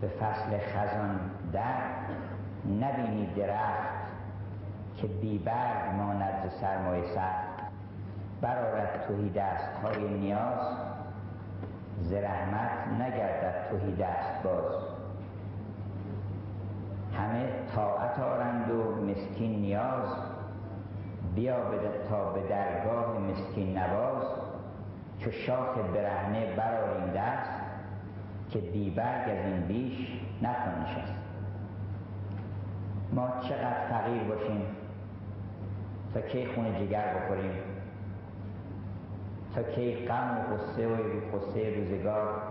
به فصل خزان در نبینی درخت که بیبرگ ماند ز سرمایه سر برارد توهی دست های نیاز ز رحمت نگردد توهی دست باز. همه طاعت آرند و مسکین نیاز بیا تا به درگاه مسکین نواز. چو شاخ برهنه براریم دست که بیبرگ از این بیش نتوان ما چقدر فقیر باشیم تا کی خون جگر بخوریم تا کی غم و قصه و قصه روزگار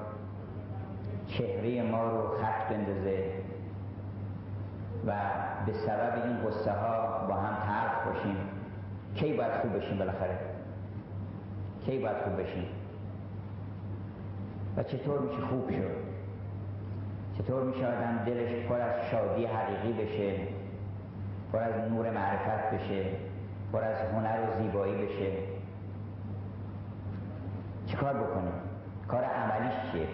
چهره ما رو خط بندازه و به سبب این قصه ها با هم تلخ باشیم. کی باید خوب بشیم بالاخره؟ کی باید خوب بشیم و چطور میشه خوب شد؟ چطور میشه آدم دلش پر از شادی حقیقی بشه؟ پر از نور معرفت بشه؟ پر از هنر و زیبایی بشه؟ چیکار بکنیم؟ کار عملیش چیه؟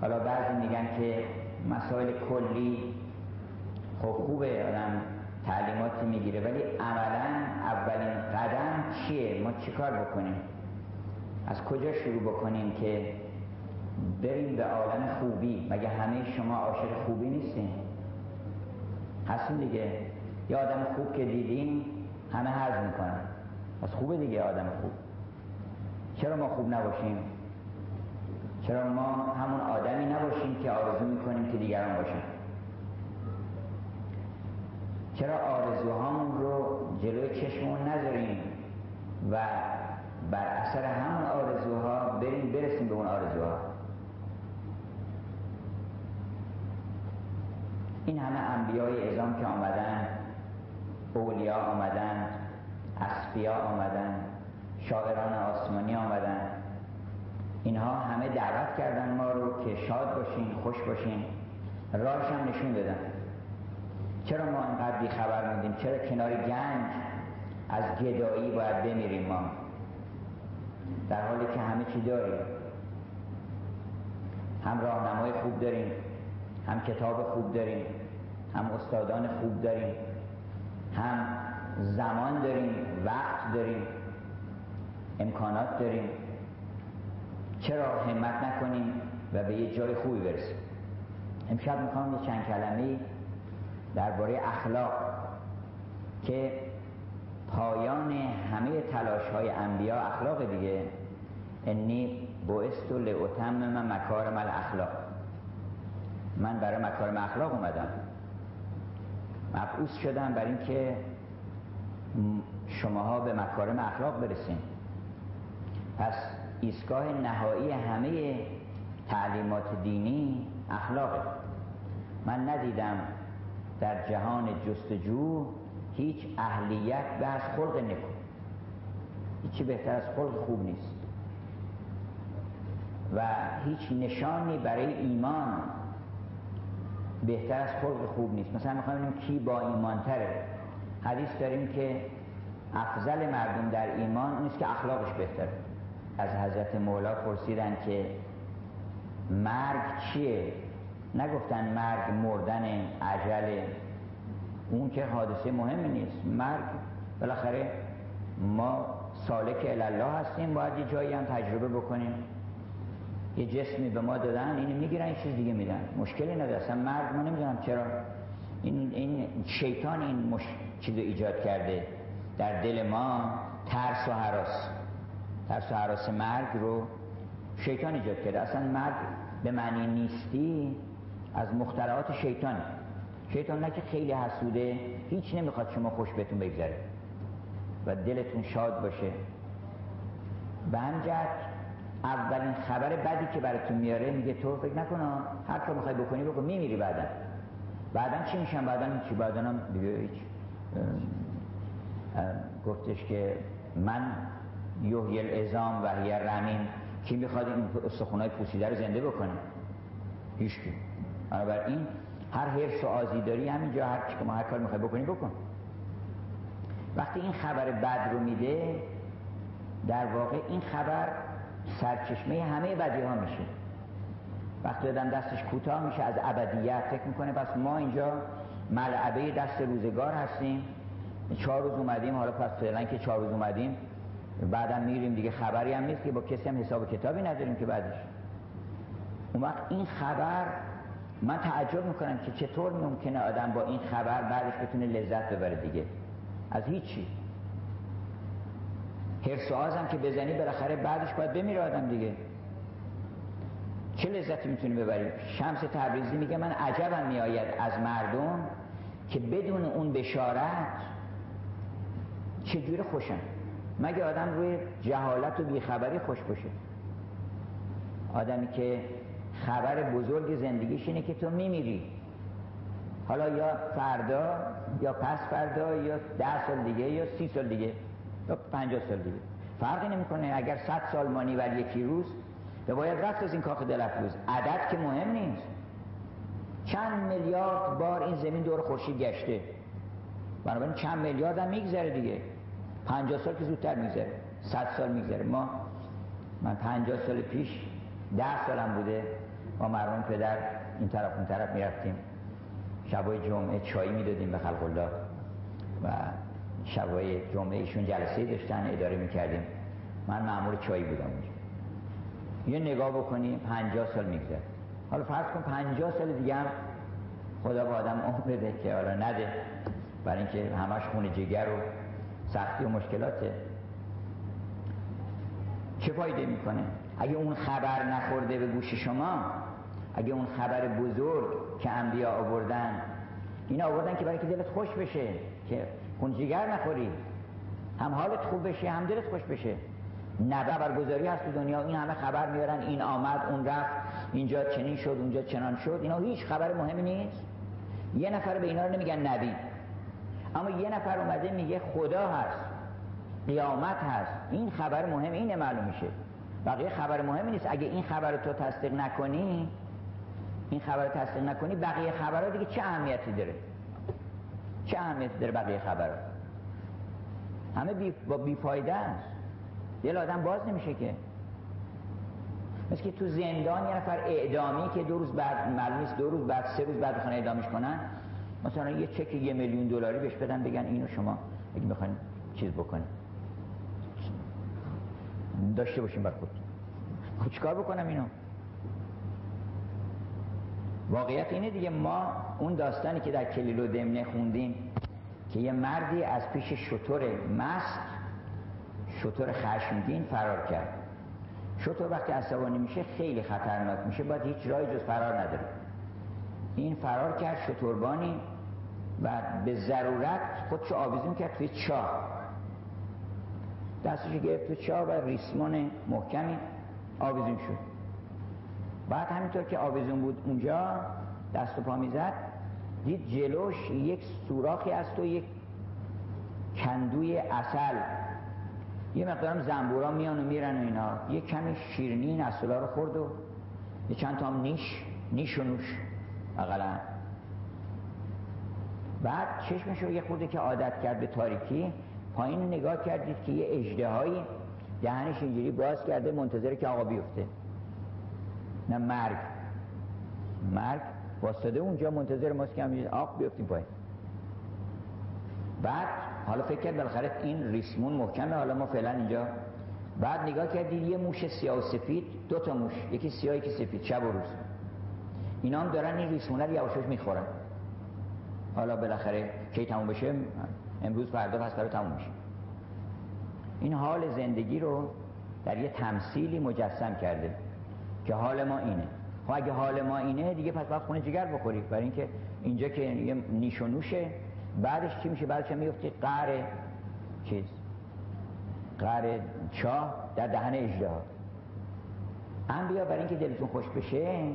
حالا بعضی میگن که مسائل کلی خب خوبه آدم تعلیماتی می‌گیره ولی عملا اولین قدم چیه؟ ما چیکار بکنیم؟ از کجا شروع بکنیم که بریم به عالم خوبی مگه همه شما عاشق خوبی نیستین؟ هستین دیگه. یه آدم خوب که دیدیم همه حرز می‌کنن. از خوبه دیگه آدم خوب. چرا ما خوب نباشیم؟ چرا ما همون آدمی نباشیم که آرزو می‌کنیم که دیگران باشن؟ چرا آرزوهامون رو جلوی چشممون نذاریم و بر اثر همون آرزوها بریم برسیم به اون آرزوها؟ این همه انبیای ازام که آمدن اولیا آمدن اسفیا آمدن شاعران آسمانی آمدن اینها همه دعوت کردن ما رو که شاد باشین خوش باشین راهش هم نشون دادن. چرا ما انقدر بی خبر موندیم؟ چرا کنار گنج از گدایی باید بمیریم ما؟ در حالی که همه چی داریم. هم راهنمای خوب داریم. هم کتاب خوب داریم هم استادان خوب داریم هم زمان داریم وقت داریم امکانات داریم. چرا همت نکنیم و به یه جای خوبی برسیم؟ امشب می‌خوام یه چند کلمه درباره اخلاق که پایان همه تلاش های انبیا اخلاق دیگه. انی بوست و لعتم من مکارم الاخلاق. من برای مکارم اخلاق اومدم. مبعوث شدم برای اینکه شماها به مکارم اخلاق برسیم. پس ایستگاه نهایی همه تعلیمات دینی اخلاقه. من ندیدم در جهان جستجو هیچ اهلیت به از خلق نکن. هیچی بهتر از خلق خوب نیست. و هیچ نشانی برای ایمان بهتر از خلق خوب نیست. مثلا می‌خوایم ببینیم کی با ایمان تره حدیث داریم که افضل مردم در ایمان نیست که اخلاقش بهتره. از حضرت مولا پرسیدن که مرگ چیه؟ نگفتن مرگ مردن عجل اون که حادثه مهمی نیست. مرگ بالاخره ما سالک الله هستیم. باید یه جایی هم تجربه بکنیم. یه جسمی به ما دادن اینو می‌گیرن یه چیز دیگه میدن. مشکلی نداره. اصلا مرگ ما نمی‌دونم چرا. این, این شیطان این مش... چیز ایجاد کرده در دل ما ترس و حراس. ترس و حراس مرگ رو شیطان ایجاد کرده. اصلا مرگ به معنی نیستی از مخترعات شیطان. شیطان نه که خیلی حسوده هیچ نمی‌خواد شما خوش بهتون بگذره و دلتون شاد باشه. به همجرد اولین خبر بدی که براتون میاره میگه تو فکر نکن هر کار می‌خوای بکنی بکن میمیری بعدا. بعدا چی میشن؟ بعدا چی؟ بعدا هم دیگه هیچ گفتش که من یحیی العظام و هی رمین کی می‌خواد این استخونای پوسیده رو زنده بکنه؟ هیچ کی. بنابراین هر حرس و آزیداری همینجا هر چی که ما هر کار می‌خوای بکنی بکن. وقتی این خبر بد رو میده در واقع این خبر سرچشمه همه بدی ها میشه. وقتی آدم دستش کوتاه میشه از ابدیت فکر می‌کنه پس ما اینجا ملعبه دست روزگار هستیم. چهار روز اومدیم حالا پس فعلا که چهار روز اومدیم بعدم میریم دیگه. خبری هم نیست که با کسی هم حساب کتابی نداریم که بعدش. اون وقت این خبر من تعجب می‌کنم که چطور ممکنه آدم با این خبر بعدش بتونه لذت ببره دیگه. از هیچی. حرس و که بزنی بالاخره بعدش باید بمیره آدم دیگه. چه لذتی می‌تونی ببری؟ شمس تبریزی میگه من عجبم میآید از مردم که بدون اون بشارت چجوری خوشن؟ مگه آدم روی جهالت و بیخبری خوش باشه؟ آدمی که خبر بزرگ زندگیش اینه که تو میمیری. حالا یا فردا یا پس فردا یا ده سال دیگه یا سی سال دیگه. یا پنجاه سال دیگه. فرقی نمی‌کنه اگر صد سال مانی بر یکی روز به باید رفت از این کاخ دلفروز عدد که مهم نیست. چند میلیارد بار این زمین دور خورشید گشته. بنابراین چند میلیارد هم میگذره دیگه. پنجاه سال که زودتر میگذره. صد سال میگذره. ما من پنجاه سال پیش ده سالم بوده. با مرحوم پدر این طرف اون طرف می‌رفتیم. شبای جمعه چایی می‌دادیم به خلق الله. و شبای جمعه ایشون جلسه داشتن اداره می‌کردیم. من معمول چایی بودم اونجا. یه نگاه بکنی پنجاه سال میگذره. حالا فرض کن پنجاه سال دیگه هم خدا به آدم عمر بده که حالا نده. برای اینکه همش خون جگر و سختی و مشکلاته. چه فایده می‌کنه؟ اگه اون خبر نخورده به گوش شما اگه اون خبر بزرگ که انبیا آوردن اینا آوردن که برای که دلت خوش بشه که خون جگر نخوری. هم حالت خوب بشه هم دلت خوش بشه. نه هست تو دنیا. این همه خبر میارن. این آمد اون رفت. اینجا چنین شد اونجا چنان شد. اینا هیچ خبر مهمی نیست. یه نفر به اینا رو نمیگن نبی. اما یه نفر اومده میگه خدا هست. قیامت هست. این خبر مهم اینه معلوم میشه. بقیه خبر مهمی نیست. اگه این خبر رو تو تصدیق نکنی این خبر رو تصدیق نکنی بقیه خبرها دیگه چه اهمیتی داره؟ چه اهمیتی داره بقیه خبرها همه بی... با است. دل آدم باز نمیشه که. مثل که تو زندان یه نفر اعدامی که دو روز بعد معلوم دو روز بعد سه روز بعد بخوان اعدامش کنن مثلا یه چک یه میلیون دلاری بهش بدن بگن اینو شما اگه می‌خواین چیز بکنید داشته باشیم بر خود خب چیکار بکنم اینو؟ واقعیت اینه دیگه ما اون داستانی که در کلیل و دمنه خوندیم که یه مردی از پیش شطور مست شطور خشمگین فرار کرد. شطور وقتی عصبانی میشه خیلی خطرناک میشه باید هیچ رای جز فرار نداره. این فرار کرد شطوربانی و به ضرورت خودشو آویزون کرد توی چاه. دستش گرفت تو چاه و ریسمان محکمی آویزون شد. بعد همینطور که آویزون بود اونجا دست و پا می‌زد دید جلوش یک سوراخی است و یک کندوی اصل یه مقدارم زنبورا میان و میرن و اینا. یه کمی شیرنی این اصلا رو خورد و یه چند تا هم نیش نیش و نوش اقلا بعد چشمش رو یه خورده که عادت کرد به تاریکی پایین نگاه کردید که یه اجده دهنش اینجوری باز کرده منتظره که آقا بیفته. نه مرگ. مرگ واسطه اونجا منتظر ماست که همینجوری آق بیفتیم پایین. بعد حالا فکر کرد بالاخره این ریسمون محکمه حالا ما فعلا اینجا. بعد نگاه کردید یه موش سیاه و سفید دو تا موش یکی سیاه یکی سفید شب و روز. اینا هم دارن این ریسمونه رو یواشاش می‌خورن. حالا بالاخره کی تموم بشه؟ امروز فردا پس فردا تموم میشه. این حال زندگی رو در یه تمثیلی مجسم کرده. که حال ما اینه. خب اگه حال ما اینه دیگه پس باید خونه جگر بخوری. برای اینکه اینجا که یه نیش و نوشه بعدش چی میشه؟ بعدش میفتی قهر چیز؟ قهر چاه در دهن اجده انبیا برای اینکه دلتون خوش بشه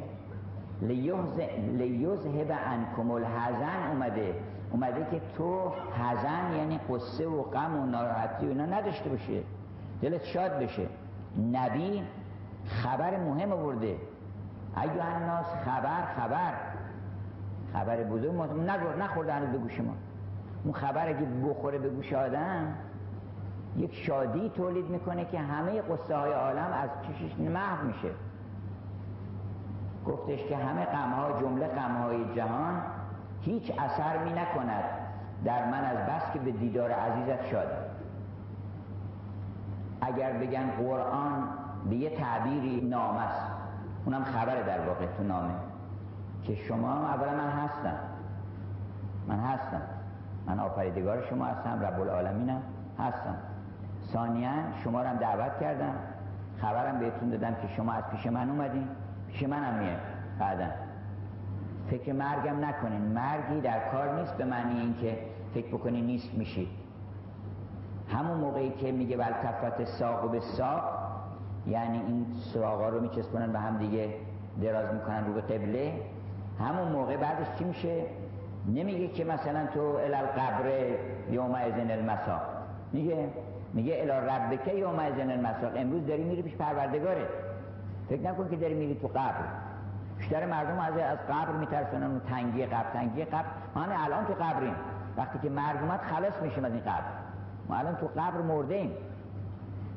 لیوزهب انکم الحزن اومده. اومده که تو حزن یعنی قصه و غم و ناراحتی و اینا نداشته باشه. دلت شاد بشه. نبی خبر مهم آورده. ایو الناس خبر خبر. خبر بزرگ ما نخورده هنوز به گوش ما. اون خبر اگه بخوره به گوش آدم یک شادی تولید می‌کنه که همه قصه های عالم از چشش محو میشه. گفتش که همه غمها جمله غمهای جهان هیچ اثر می نکند. در من از بس که به دیدار عزیزت شاد اگر بگن قرآن به یه تعبیری نامه است. اونم خبره در واقع تو نامه. که شما اولا من هستم. من هستم. من آفریدگار شما هستم رب العالمینم هستم. ثانیا شما رو هم دعوت کردم. خبرم بهتون دادم که شما از پیش من اومدین. پیش منم میه بعدا. فکر مرگم نکنین. مرگی در کار نیست به معنی اینکه فکر بکنی نیست میشید. همون موقعی که میگه ولتفت ساق به ساق یعنی این ساقا رو میچسبونن به هم دیگه دراز می‌کنن رو به قبله. همون موقع بعدش چی میشه؟ نمیگه که مثلا تو الالقبر یوم ازن المساق. میگه میگه الا ربک یوم ازن المساق. امروز داری میری پیش پروردگاره. فکر نکن که داری میری تو قبر. بیشتر مردم از از قبر میترسونن و تنگی قبر تنگی قبر. ما الان تو قبریم. وقتی که مرگ خلاص میشیم از این قبر. ما الان تو قبر مرده ایم.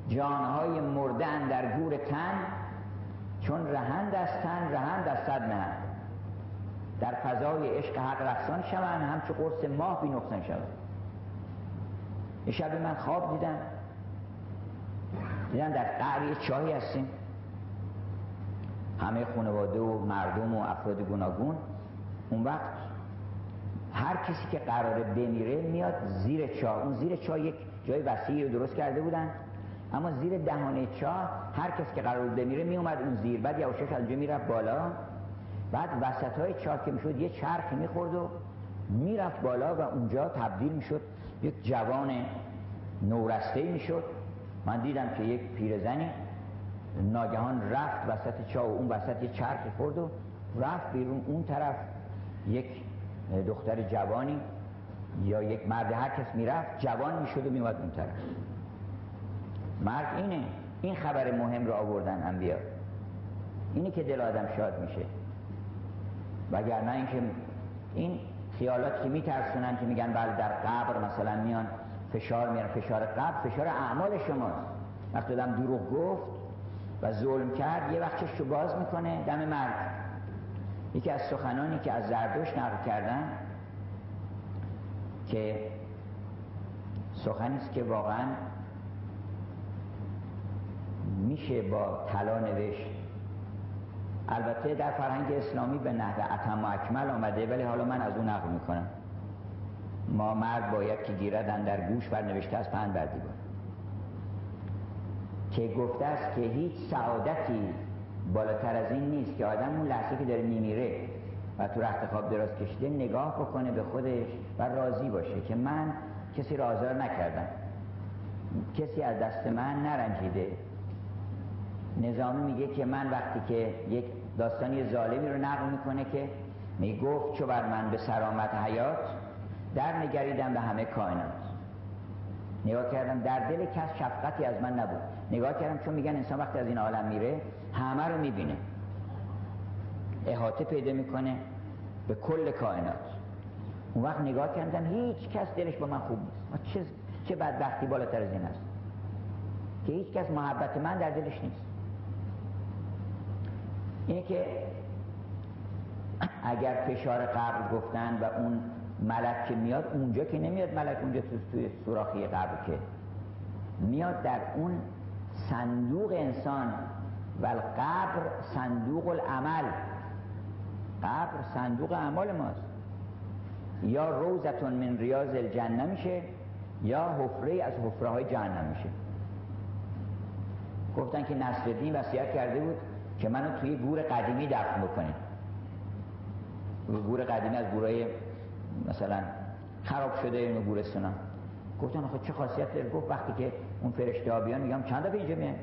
جانهای مرده در گور تن چون رهند از تن رهند از صد نهند در فضای عشق حق رقصان شوند همچه قرص ماه بی نقصان شوند. شبی من خواب دیدم. دیدم در قعر چاهی هستیم. همه خانواده و مردم و افراد گوناگون. اون وقت هر کسی که قراره بمیره میاد زیر چاه. اون زیر چاه یک جای وسیعی رو درست کرده بودن. اما زیر دهانه چاه هر کسی که قرار بمیره میومد اون زیر. بعد یواشاش از اونجا می‌رفت بالا. بعد وسط های چاه که می‌شد یه چرخ می‌خورد و می‌رفت بالا و اونجا تبدیل می‌شد. یک جوان نورسته می‌شد. من دیدم که یک پیرزنی ناگهان رفت وسط چاه و اون وسط یه چرخی خورد و رفت بیرون. اون طرف یک دختر جوانی یا یک مرد هر کس می‌رفت جوان می‌شد و میومد اون طرف. مرگ اینه. این خبر مهم رو آوردن انبیا. اینه که دل آدم شاد میشه. وگرنه اینکه این خیالات که میترسونن که میگن بله در قبر مثلا میان فشار میان فشار قبر فشار اعمال شماست. وقتی آدم دروغ گفت و ظلم کرد یه وقت چشو باز می‌کنه دم مرگ. یکی از سخنانی که از زردوش نقل کردن که سخنی است که واقعا میشه با طلا نوشت. البته در فرهنگ اسلامی به نحو اتم و اکمل آمده ولی حالا من از اون نقل می‌کنم. ما مرد باید که گیردن در گوش بر نوشته از پند بر دیوار. که گفته است که هیچ سعادتی بالاتر از این نیست که آدم اون لحظه که داره میمیره و تو رخت خواب دراز کشیده نگاه بکنه به خودش و راضی باشه که من کسی را آزار نکردم. کسی از دست من نرنجیده. نظامی میگه که من وقتی که یک داستانی ظالمی رو نقل می‌کنه که می‌گفت چو بر من به سرامت حیات در نگریدم به همه کائنات. نگاه کردم در دل کس شفقتی از من نبود. نگاه کردم چون میگن انسان وقتی از این عالم میره همه رو می‌بینه. احاطه پیدا می‌کنه به کل کائنات. اون وقت نگاه کردم هیچ کس دلش با من خوب نیست. چه, چه بدبختی بالاتر از این است. که هیچ کس محبت من در دلش نیست. اینه که اگر فشار قبر گفتن و اون ملک که میاد اونجا که نمیاد ملک اونجا تو توی سوراخی قبر که میاد در اون صندوق انسان. و قبر صندوق العمل. قبر صندوق اعمال ماست. یا روزتون من ریاض الجنه میشه یا حفره از حفره های جهنم میشه. گفتن که نصرالدین وصیت کرده بود که منو توی گور قدیمی دفن بکنید. گور قدیمی از گورای مثلا خراب شده اینو گورستان گفتن آخه چه خاصیت داره؟ گفت وقتی که اون فرشته ها بیان میگم چند دفعه اینجا میان؟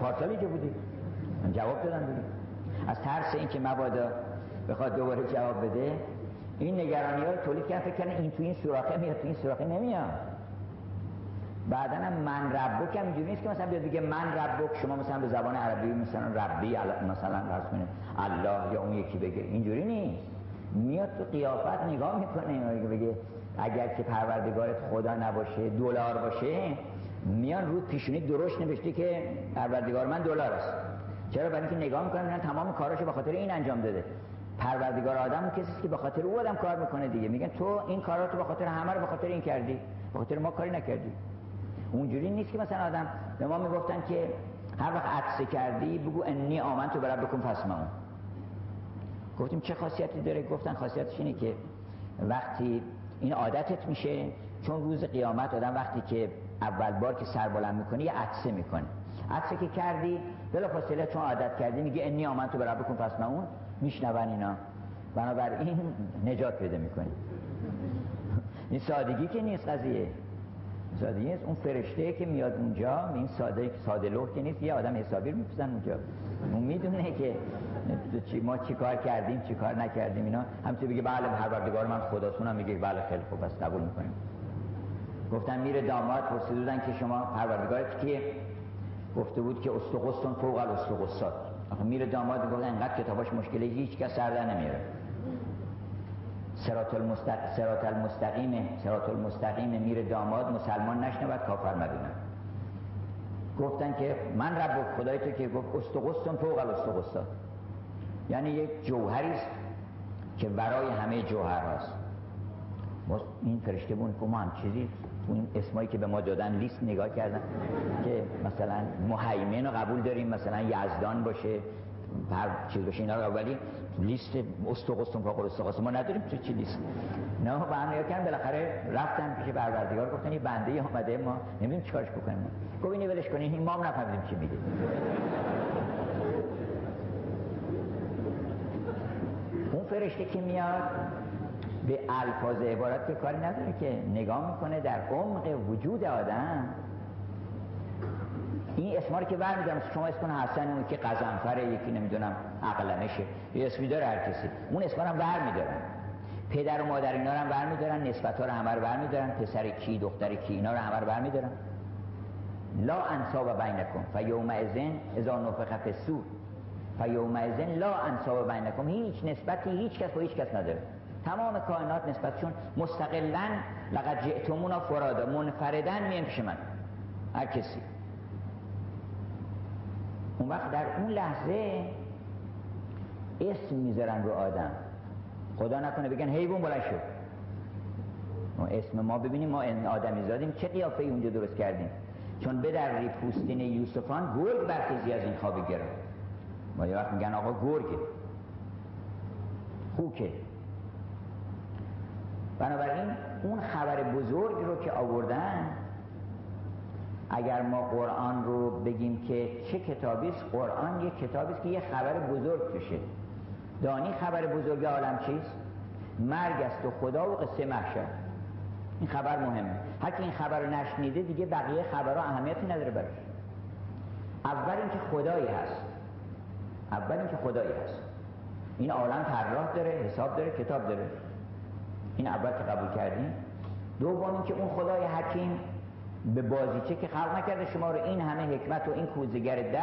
پارسال اینجا بودی. جواب دادم بودی. از ترس اینکه مبادا بخواد دوباره جواب بده این نگرانی ها تولید کردن فکر این تو این سوراخه میاد تو این سوراخه نمیاد. بعدا من ربک هم اینجوری نیست که مثلا بیاد بگه من ربک شما مثلا به زبان عربی مثلا ربی مثلا فرض کنید الله یا اون یکی بگه اینجوری نیست. میاد تو قیافت نگاه می‌کنه بگه اگر که پروردگارت خدا نباشه دلار باشه میان رو پیشونی درشت نوشته که پروردگار من دلار است چرا؟ برای اینکه نگاه می‌کنن میگن تمام کاراشو به خاطر این انجام داده. پروردگار آدم کسی که به خاطر او آدم کار می‌کنه دیگه. میگن تو این کارا تو به خاطر همه رو به خاطر این کردی. به خاطر ما کاری نکردی. اونجوری نیست که مثلا آدم به ما می‌گفتن که هر وقت عطسه کردی بگو انی آمن تو برب بکن فسمعون گفتیم چه خاصیتی داره؟ گفتن خاصیتش اینه که وقتی این عادتت میشه چون روز قیامت آدم وقتی که اول بار که سر بلند می‌کنه یه عطسه می‌کنه. عطسه که کردی بلا فاصله چون عادت کردی میگه انی آمن تو برب بکن فسمعون میشنون اینا. بنابراین نجات پیدا می‌کنی این سادگی که نیست قضیه. سادگی نیست اون فرشته که میاد اونجا این ساده ساده لوح که نیست یه آدم حسابی رو اونجا. اون می‌دونه که ما چی کار کردیم چی کار نکردیم اینا. همچنین بگه بله پروردگار من خداتونم میگه بله خیلی خوب است قبول می‌کنیم. گفتن میره داماد پرسیدن که شما پروردگارت کیه؟ گفته بود که استقستون فوق الاستقصات میره داماد گفت انقدر کتاباش مشکلی هیچ کس سر نمیاره. سرات المستق... سرات المستقیم سرات المستقیم میره داماد مسلمان نشنود کافر مبینه گفتن که من رب خدای تو که گفت استقستون فوق الاستقصات یعنی یک جوهری است که برای همه جوهر هست. این فرشته بون که ما هم چیزی اون اسمایی که به ما دادن لیست نگاه کردن که مثلا محیمن رو قبول داریم مثلا یزدان باشه هر چیز باشه اینا رو ولی لیست استقستون فاقر استقاست ما نداریم تو چی لیست. نه هم نگاه کردن بالاخره رفتن پیش پروردگار گفتن یه بنده اومده ما نمی‌دونیم چیکارش بکنیم. گفت اینو ولش کنین این ما هم نفهمیدیم چی میگه. اون فرشته که میاد به الفاظ عبارت که کاری نداره که نگاه می‌کنه در عمق وجود آدم این اسما رو که برمیدارم شما اسم حسن اون که غضنفره یکی نمی‌دونم عقلمشه یه اسمی داره هر کسی. اون اسما رو برمیدارن. پدر و مادر اینا رو هم برمیدارن نسبت ها رو همه رو برمیدارن پسر کی دختر کی اینا رو همه رو برمیدارن. لا انساب بینکم فیومئذ اذا نفخ فی الصور فیومئذ لا انساب بینکم. هیچ نسبتی هیچ کس با هیچ کس نداره. تمام کائنات نسبتشون مستقلا لقد جئتمونا فرادا منفردن میان پیش من. هر کسی. اون وقت در اون لحظه اسم می‌ذارن رو آدم. خدا نکنه بگن حیوان بلند شد ما اسم ما ببینیم ما آدمی زادیم. چه قیافه اونجا درست کردیم؟ چون به در پوستین یوسفان گرگ برخیزی از این خوابی گرفت. ما یه وقت میگن آقا گرگه خوکه. بنابراین اون خبر بزرگ رو که آوردن اگر ما قرآن رو بگیم که چه کتابی است قرآن یک کتابی است که یه خبر بزرگ توشه. دانی خبر بزرگ عالم چیست؟ مرگ است و خدا و قصه محشر. این خبر مهمه. هر این خبر رو نشنیده دیگه بقیه خبرها اهمیتی نداره براش. اول اینکه خدایی هست. اول اینکه خدایی هست. این عالم طراح داره حساب داره کتاب داره. این اول که قبول کردیم دوم اینکه اون خدای حکیم به بازیچه که خلق نکرده شما رو این همه حکمت و این کوزگر ده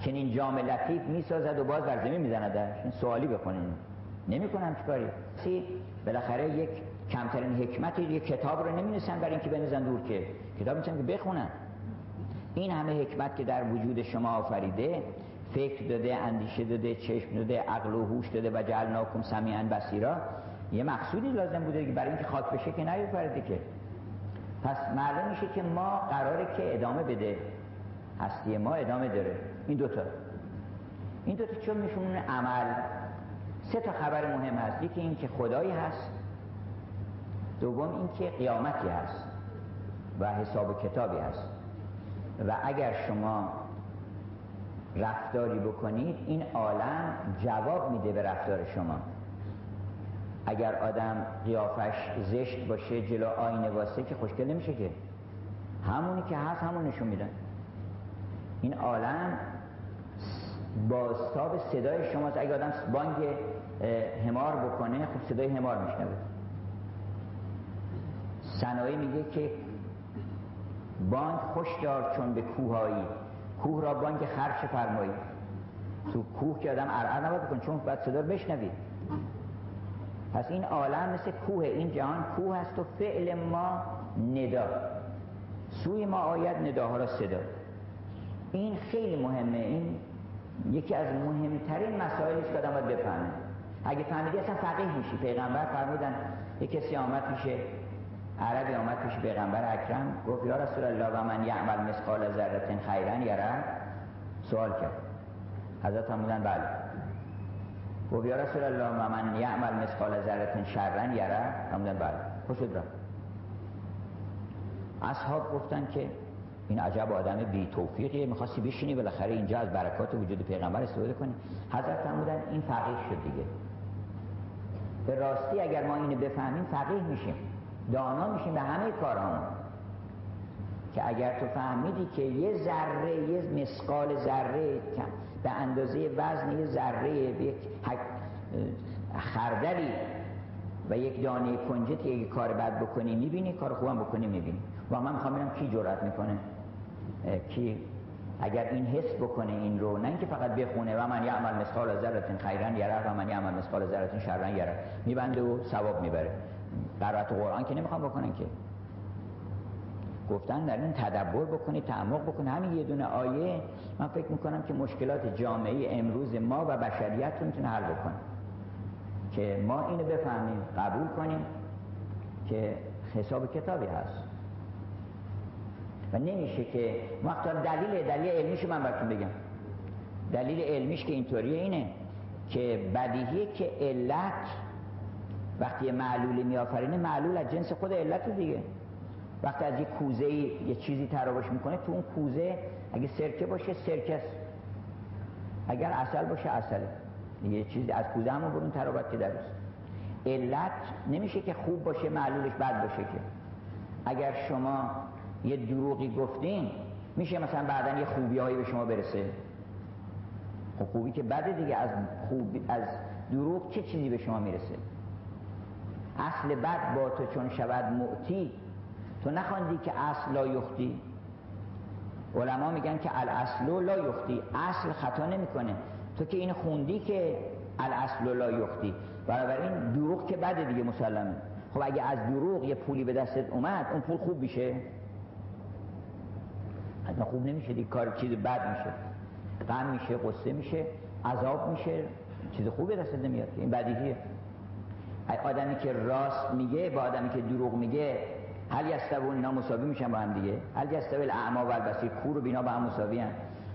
چنین جام لطیف می‌سازد و باز بر زمین می‌زند این سوالی بکنین نمی‌کنم چیکاری. سی بالاخره یک کمترین حکمتی یک کتاب رو نمی‌نویسن برای اینکه بنزن دور که. کتاب میشن که بخونن. این همه حکمت که در وجود شما آفریده فکر داده اندیشه داده چشم داده عقل و هوش داده و جعلناکم سمیعا بصیرا یه مقصودی لازم بوده که برای اینکه خاک بشه که نیوفرده که. پس معلوم میشه که ما قراره که ادامه بده. هستی ما ادامه داره. این دوتا. این دوتا چون میشون عمل. سه تا خبر مهم هست. یکی این که خدایی هست. دوم این که قیامتی هست. و حساب کتابی هست. و اگر شما رفتاری بکنید این عالم جواب میده به رفتار شما. اگر آدم قیافش زشت باشه جلو آینه واسه که خوشگل نمیشه که. همونی که هست همون نشون میدن. این عالم با ساب صدای شماست. اگه آدم بانگ همار بکنه خب صدای همار میشنوه. سنایی میگه که بانگ خوش دار چون به کوهایی. کوه را بانگ خرش فرمایی. تو کوه که آدم ارعر نباید بکن چون باید صدا بشنوید پس این عالم مثل کوه این جهان کوه است و فعل ما ندا. سوی ما آید نداها را صدا. این خیلی مهمه. این یکی از مهمترین مسائلی است که آدم باید بفهمه. اگه فهمیدی اصلا فقیه میشی. پیغمبر فرمودن یه کسی آمد میشه عربی آمد پیش پیغمبر اکرم گفت یا رسول الله و من یعمل مثقال ذره خیرا یره سوال کرد. حضرت فرمودن بله. گفت یا رسول الله و من یعمل مثقال ذره شرا یره فرمودن بله. خوشت را اصحاب گفتن که این عجب آدم بی توفیقیه می‌خواستی بشینی بالاخره اینجا از برکات وجود پیغمبر استفاده کنی. حضرت فرمودن این فقیه شد دیگه. به راستی اگر ما اینو بفهمیم فقیه میشیم. دانا میشیم به همه کارهامون که اگر تو فهمیدی که یه ذره یه مسقال ذره به اندازه وزن یه ذره یک خردلی و یک دانه کنجت یک کار بد بکنی می‌بینی کار خوبم بکنی می‌بینی. و من می‌خوام ببینم کی جرأت می‌کنه. کی اگر این حس بکنه این رو نه اینکه فقط بخونه و من یعمل مثقال ذره خیرا یره و من یعمل مثقال ذره شرا یره. میبنده و ثواب می‌بره. قرائت قرآن که نمی‌خوام بکنن که. گفتن در این تدبر بکنی تعمق بکنی. همین یه دونه آیه من فکر می‌کنم که مشکلات جامعه امروز ما و بشریت رو می‌تونه حل بکنه. که ما اینو بفهمیم قبول کنیم که حساب کتابی هست. و نمیشه که وقتا دلیل دلیل علمیشو من براتون بگم. دلیل علمیش که اینطوریه اینه که بدیهیه که علت وقتی معلولی میآفرینه معلول از جنس خود علت دیگه. وقتی از یه کوزه یه چیزی تراوش می‌کنه تو اون کوزه اگه سرکه باشه سرکه است. اگر اصل باشه اصله یه چیزی از کوزه همون برون تراوت که درست علت نمیشه که خوب باشه معلولش بد باشه که. اگر شما یه دروغی گفتین میشه مثلا بعدا یه خوبی هایی به شما برسه. خب خوبی که بده دیگه از خوبی از دروغ چه چیزی به شما می‌رسه؟ اصل بد با تو چون شود معتی تو نخواندی که اصل لا یختی علما میگن که الاصل لا یختی اصل خطا نمی‌کنه. تو که این خوندی که الاصل لا یختی این دروغ که بده دیگه مسلمه. خب اگه از دروغ یه پولی به دستت اومد اون پول خوب میشه. حتما خوب نمیشه دیگه. کار چیز بد میشه. غم میشه قصه میشه عذاب میشه. چیز خوبی دستت نمیاد. این بدیهیه. آدمی که راست میگه با آدمی که دروغ میگه هل یستوون؟ اینا مساوی میشن با هم دیگه. هل یستوی الاعما و البصیر؟ کور و بینا با هم مساوی هن.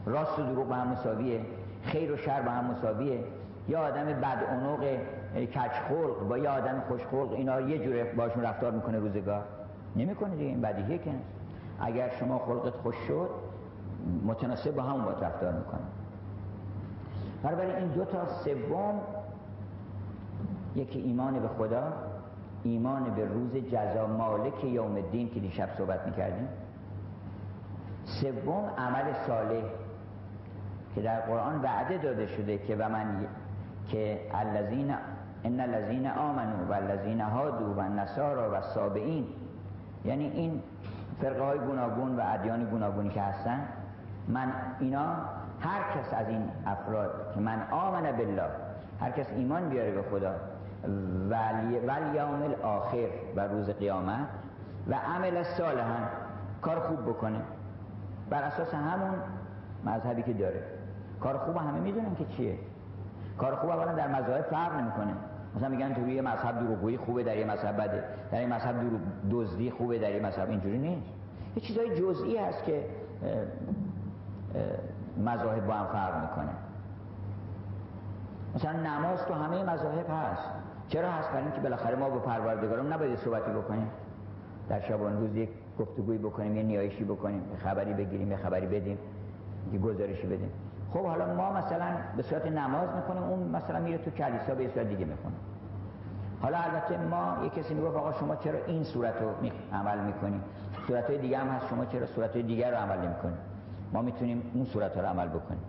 راست و دروغ با هم مساویه. خیر و شر با هم مساویه. یا آدم بد عنق کچ خلق با یه آدم خوش خلق اینا یه جوره باشون رفتار می‌کنه روزگار. نمی‌کنه دیگه. این بدیهیه که. اگر شما خلقت خوش شد متناسب با همون باید رفتار می‌کنه. برای این دو تا سوم یکی ایمان به خدا. ایمان به روز جزا مالک یوم الدین که دیشب صحبت می‌کردیم. سوم عمل صالح که در قرآن وعده داده شده که و من که الذین ان الذین آمنوا و الذین هادوا و النصارى و سابعین یعنی این فرقه های گوناگون و ادیان گوناگونی که هستن من اینا هر کس از این افراد که من آمن بالله هر کس ایمان بیاره به خدا و یوم الاخر و روز قیامت و عمل صالحا. کار خوب بکنه. بر اساس همون مذهبی که داره. کار خوب همه می‌دونن که چیه. کار خوب اولا در مذاهب فرق نمی‌کنه. مثلا میگن تو یه مذهب دروغگویی خوبه در یه مذهب بده. در یه مذهب دزدی خوبه در یه مذهب اینجوری نیست. یه چیزای جزئی هست که مذاهب با هم فرق می‌کنه. مثلا نماز تو همه مذاهب هست. چرا هست؟ برای اینکه بالاخره ما با پروردگارم نباید صحبتی بکنیم. در شبان روز یک گفتگویی بکنیم یه نیایشی بکنیم یه خبری بگیریم یه خبری بدیم یه گزارشی بدیم. خب حالا ما مثلا به صورت نماز می‌کنیم اون مثلا میره تو کلیسا به صورت دیگه می‌کنه حالا البته ما یه کسی میگه آقا شما چرا این صورت رو عمل می‌کنیم صورت های دیگه هم هست شما چرا صورت های دیگر رو عمل نمی‌کنیم ما می‌تونیم اون صورت رو عمل بکنیم.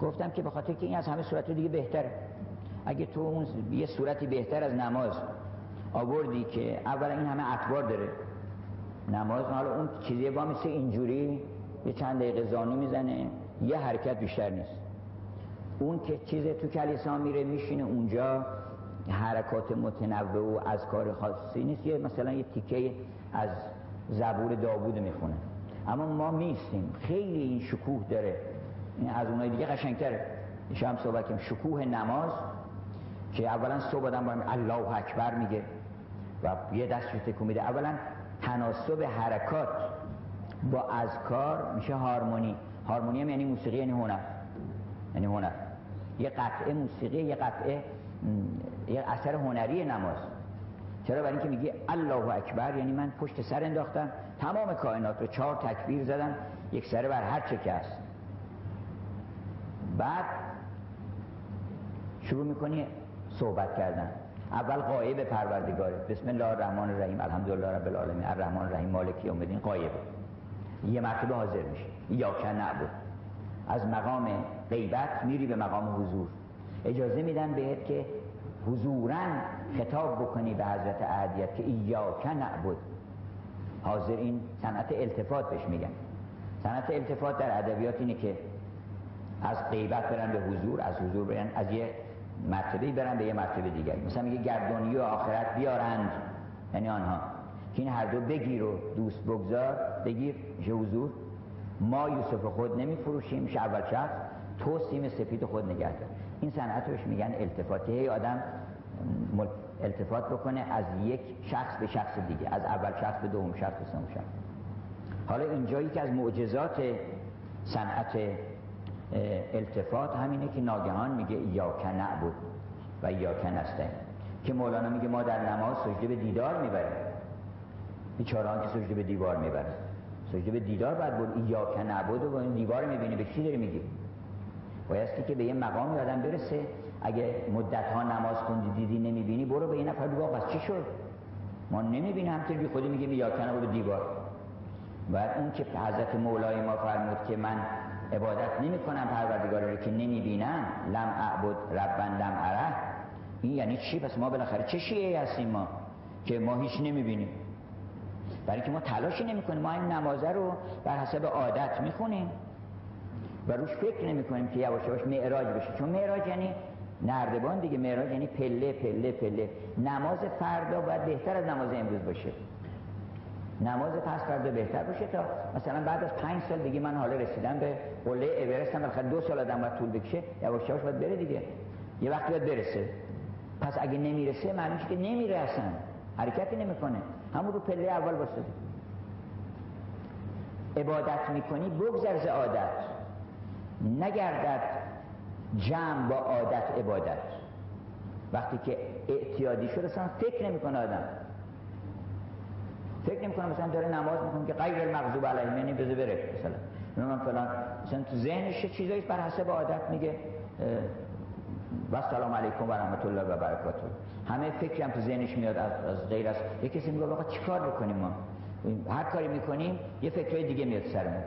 گفتم که به خاطر که این از همه صورت دیگه بهتره. اگه تو اون یه صورتی بهتر از نماز آوردی که اولا این همه اطوار داره. نماز حالا اون چیزی با مثل اینجوری یه چند دقیقه زانو می‌زنه یه حرکت بیشتر نیست. اون که چیز تو کلیسا میره میشینه اونجا حرکات متنوع و از کار خاصی نیست. یه مثلا یه تیکه از زبور داوود می‌خونه. اما ما میستیم خیلی این شکوه داره. این از اونای دیگه قشنگتره. هم صحبت کنیم. شکوه نماز که اولا صبح آدم با الله اکبر میگه و یه دست رو تکون میده. اولا تناسب حرکات با اذکار میشه هارمونی. هارمونی هم یعنی موسیقی یعنی هنر. یعنی هنر. یه قطعه موسیقی یه قطعه یه اثر هنری نماز. چرا؟ برای اینکه میگی الله اکبر یعنی من پشت سر انداختم تمام کائنات رو چهار تکبیر زدم یک سره بر هر چه که هست. بعد شروع می‌کنی صحبت کردن. اول قایب پروردگاره. بسم الله الرحمن الرحیم. الحمدلله رب العالمین. الرحمن الرحیم. مالک یوم الدین. قایب. یه مرتبه حاضر میشه یا کن نعبد. از مقام غیبت میری به مقام حضور. اجازه میدن بهت که حضورا خطاب بکنی به حضرت اهدیت که ایاک نعبد. حاضر این صنعت التفات بهش میگن. صنعت التفات در ادبیات اینه که از غیبت برن به حضور از حضور برن. از یه مرتبه برن به یه مرتبه دیگر مثلا میگه گردانی و آخرت بیارند. یعنی آنها. که این هر دو بگیر و دوست بگذار بگیر. میشه حضور. ما یوسف خود نمی فروشیم اول شخص. تو سیم سپید خود نگه دار. این صنعت روش میگن التفاتی هی آدم التفات بکنه از یک شخص به شخص دیگه. از اول شخص به دوم شخص به سوم شخص. حالا اینجایی که از معجزات صنعت التفات همینه که ناگهان میگه یا نعبد و یا نستعین که مولانا میگه ما در نماز سجده به دیدار می‌بریم. بیچاران که سجده به دیوار می‌برن سجده به دیدار بعد بود یا نعبد و این دیوار می‌بینی به چی داری میگی؟ بایستی که به یه مقام آدم برسه اگه مدت ها نماز خوندی دیدی نمی‌بینی برو به یه نفر بگو پس چی شد؟ ما نمی‌بینیم همطور بی خودی میگه یا کنه به دیوار. بعد اون که حضرت مولای ما فرمود که من عبادت نمی کنم پروردگار رو که نمی بینم لم اعبد ربن لم اره این یعنی چی؟ پس ما بالاخره چه شیعه هستیم ما که ما هیچ نمی بینیم برای که ما تلاشی نمی کنیم ما این نمازه رو بر حسب عادت می خونیم و روش فکر نمی کنیم که یواش یواش معراج بشه. چون معراج یعنی نردبان دیگه. معراج یعنی پله پله پله. نماز فردا باید بهتر از نماز امروز باشه. نماز پس فردا بهتر باشه تا مثلا بعد از پنج سال دیگه من حالا رسیدم به قله اورست هم دو سال آدم باید طول بکشه یواش یواش باید بره دیگه. یه وقتی باید برسه. پس اگه نمی‌رسه معنیش که نمیره اصلا. حرکتی نمی‌کنه. همون رو پله اول واسطه عبادت می‌کنی بگذر عادت. نگردد جمع با عادت عبادت. وقتی که اعتیادی شده اصلا فکر نمی‌کنه آدم. فکر نمی‌کنه مثلا داره نماز می‌کنه که غیر المغضوب علیهم یعنی بذار بره مثلا. من فلان مثلا تو ذهنش چیزایی بر حسب عادت میگه؟ و سلام علیکم و رحمت الله و برکاته. همه فکری هم تو ذهنش میاد از غیر از. یه کسی میگه آقا چیکار بکنیم ما؟ هر کاری می‌کنیم یه فکرای دیگه میاد سرمون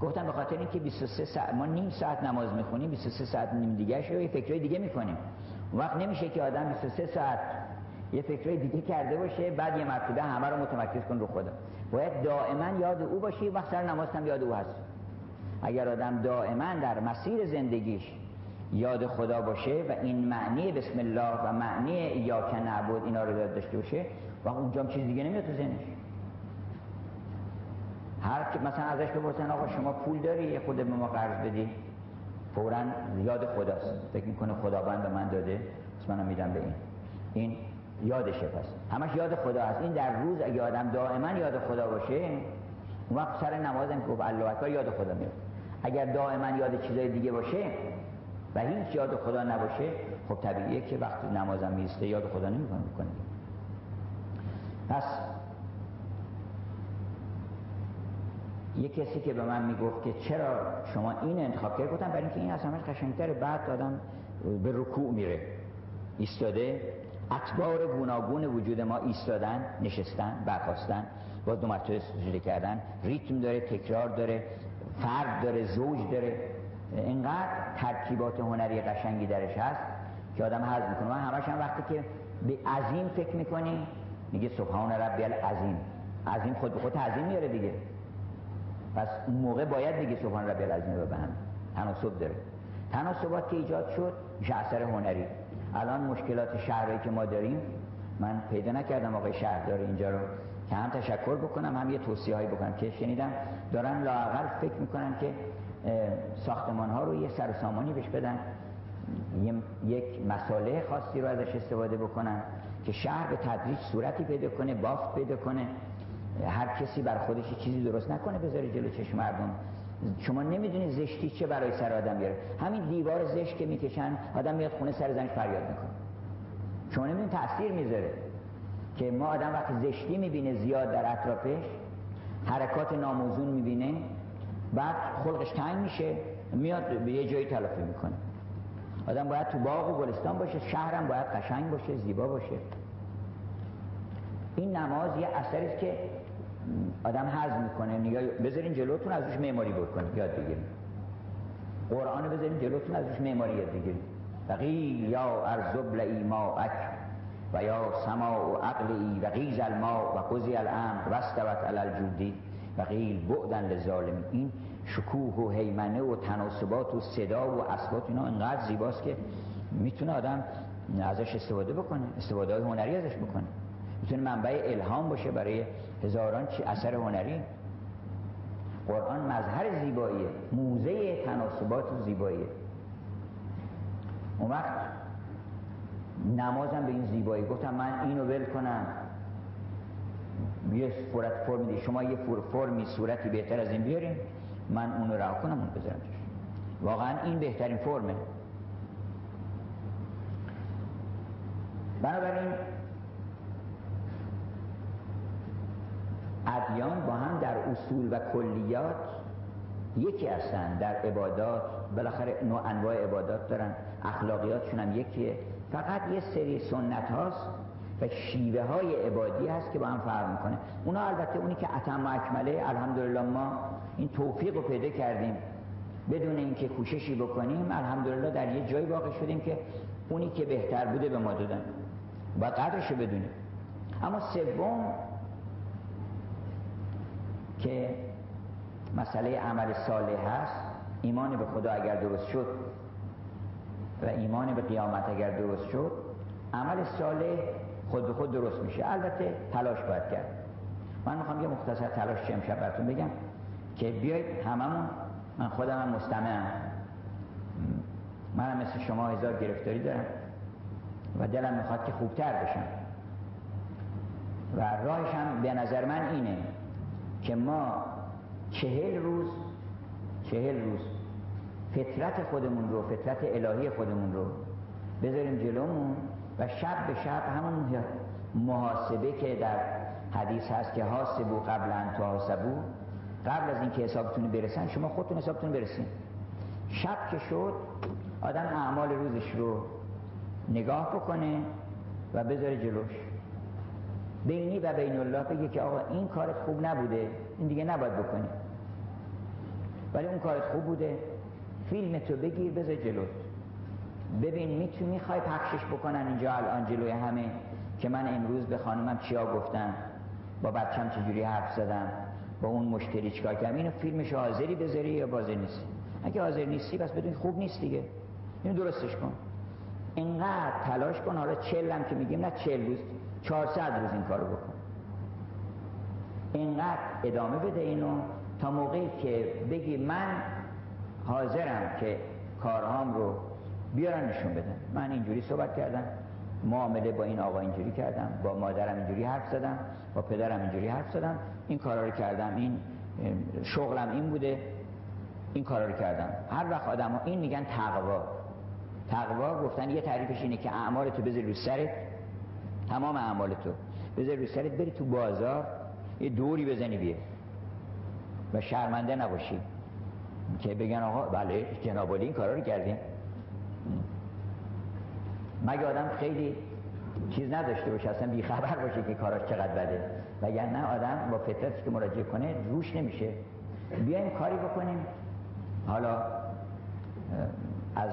گفتم به خاطر اینکه 23 ساعت ما نیم ساعت نماز می‌خونیم 23 ساعت نیم دیگه شو یه فکرای دیگه می‌کنیم. اون وقت نمیشه که آدم 23 ساعت یه فکرای دیگه کرده باشه بعد یه مرتبه همه رو متمرکز کن رو خدا باید دائما یاد او باشی وقت سر نماز هم یاد او هست. اگر آدم دائما در مسیر زندگیش یاد خدا باشه و این معنی بسم الله و معنی یا نعبد اینا رو یاد داشته باشه و اونجا چیز دیگه نمیاد تو ذهنش. هر که مثلا ازش بپرسن آقا شما پول داری؟ یه خود به ما قرض بدی. فورا یاد خداست. فکر می‌کنه خداوند به من داده. پس منم میدم به این. این یادشه پس همش یاد خدا هست. این در روز اگه آدم دائما یاد خدا باشه اون وقت سر نمازم که گفت الله اکبر یاد خدا میاد. اگر دائما یاد چیزای دیگه باشه و هیچ یاد خدا نباشه خب طبیعیه که وقتی نمازم میسته یاد خدا نمی‌کنه می‌کنه. پس یه کسی که به من می‌گفت که چرا شما این انتخاب کرد گفتم برای اینکه این از همش قشنگتره. بعد آدم به رکوع میره. ایستاده اتبار گوناگون وجود ما ایستادن نشستن برخواستن با دو مرتبه سجده کردن. ریتم داره تکرار داره فرد داره زوج داره. اینقدر ترکیبات هنری قشنگی درش هست که آدم حض می‌کنه. من همش هم وقتی که به عظیم فکر می‌کنی میگه سبحان ربی العظیم. عظیم خود به خود تعظیم میاره دیگه. پس اون موقع باید بگه سبحان ربی العظیم رو به هم. تناسب داره. تناسبات که ایجاد شد میشه اثر هنری. الان مشکلات شهرهایی که ما داریم من پیدا نکردم آقای شهردار اینجا رو. که هم تشکر بکنم هم یه توصیه هایی بکنم. که شنیدم دارن لاقل فکر می‌کنن که ساختمان ها رو یه سر سامانی بهش بدن. یک مساله خاصی رو ازش استفاده بکنن که شهر به تدریج صورتی پیدا کنه بافت پیدا کنه. هر کسی بر خودش چیزی درست نکنه بذاره جلو چشم مردم. شما نمی‌دونید زشتی چه برای سر آدم بیاره. همین دیوار زشت که می‌کشن آدم میاد خونه سر زنش فریاد می‌کنه. شما نمی‌دونید تاثیر می‌ذاره که ما آدم وقتی زشتی می‌بینه زیاد در اطرافش حرکات ناموزون می‌بینه بعد خلقش تنگ میشه میاد به یه جایی تلافی می‌کنه. آدم باید تو باغ و گلستان باشه شهرم باید قشنگ باشه زیبا باشه. این نماز یه اثری که آدم حزم می‌کنه نگاه بذارین جلوتون از روش معماری بکنید یاد بگیرید قرآن بذارین جلوتون از روش معماری یاد بگیرید وقیل یا ارزب ما اک و یا سما و عقلی و غیز الماء و قضی الامر و استوت علی الجودی. و قیل بعدن لظالم. این شکوه و حیمنه و تناسبات و صدا و اصوات اینا انقدر زیباست که می‌تونه آدم ازش استفاده بکنه استفاده هنری ازش بکنه. می‌تونه منبع الهام باشه برای هزاران چی اثر هنری. قرآن مظهر زیباییه. موزه تناسبات و زیباییه. اون وقت نمازم به این زیبایی. گفتم من اینو ول کنم. یه فرت فرم دی شما یه فرمی صورتی بهتر از این بیاریم من اون رو رها کنم اون بذارم واقعا این بهترین فرمه. بنابراین ادیان با هم در اصول و کلیات یکی هستن. در عبادات بالاخره نوع انواع عبادات دارن. اخلاقیاتشون هم یکیه. فقط یه سری سنت هاست و شیوه های عبادی هست که با هم فرق می‌کنه. اونا البته اونی که اتم و اکمله الحمدلله ما این توفیق رو پیدا کردیم. بدون اینکه کوششی بکنیم الحمدلله در یه جای واقع شدیم که اونی که بهتر بوده به ما دادن. و قدرش رو بدونیم. اما سوم که مسئله عمل صالح هست ایمان به خدا اگر درست شد و ایمان به قیامت اگر درست شد عمل صالح خود به خود درست میشه. البته تلاش باید کرد. من می‌خوام یه مختصر تلاش چه امشب براتون بگم که بیایید هممون من خودم هم مستمعم. منم مثل شما هزار گرفتاری دارم و دلم می‌خواد که خوبتر بشم. و راهش هم به نظر من اینه که ما چهل روز چهل روز فطرت خودمون رو فطرت الهی خودمون رو بذاریم جلومون و شب به شب همون محاسبه که در حدیث هست که حاسبو قبل ان تحاسبو قبل از اینکه حسابتون برسن شما خودتون حسابتون برسین. شب که شد آدم اعمال روزش رو نگاه بکنه و بذاره جلوش. بینی و بین الله بگه که آقا این کارت خوب نبوده این دیگه نباید بکنی. ولی اون کارت خوب بوده. فیلم تو بگیر بذار جلوت ببین می‌تونی می‌خوای پخشش بکنن اینجا الان جلوی همه که من امروز به خانمم چیا گفتم با بچم چجوری حرف زدم؟ با اون مشتری چیکار کردم؟ اینو فیلمش حاضری بذاری یا بازی نیستی؟ اگه حاضر نیستی پس بدون خوب نیست دیگه. اینو درستش کن. اینقدر تلاش کن حالا چل هم که میگیم نه چل روز. 400 روز این کارو بکن. اینقدر ادامه بده اینو تا موقعی که بگی من حاضرم که کارهام رو بیارن نشون بدن. من اینجوری صحبت کردم معامله با این آقا اینجوری کردم با مادرم اینجوری حرف زدم با پدرم اینجوری حرف زدم. این کارا رو کردم این شغلم این بوده این کارا رو کردم. هر وقت آدم ها این میگن تقوا. تقوا گفتن یه تعریفش اینه که اعمال تو بذاری رو سرت تمام اعمال تو. بذاری رو سرت بری تو بازار یه دوری بزنی بیه. و شرمنده نباشی. که بگن آقا بله جناب این کارا رو کردیم. مگه آدم خیلی چیز نداشته باشه اصلا بیخبر باشه که کاراش چقدر بده. نه آدم با فطرتی که مراجعه کنه روش نمیشه. بیایم کاری بکنیم. حالا از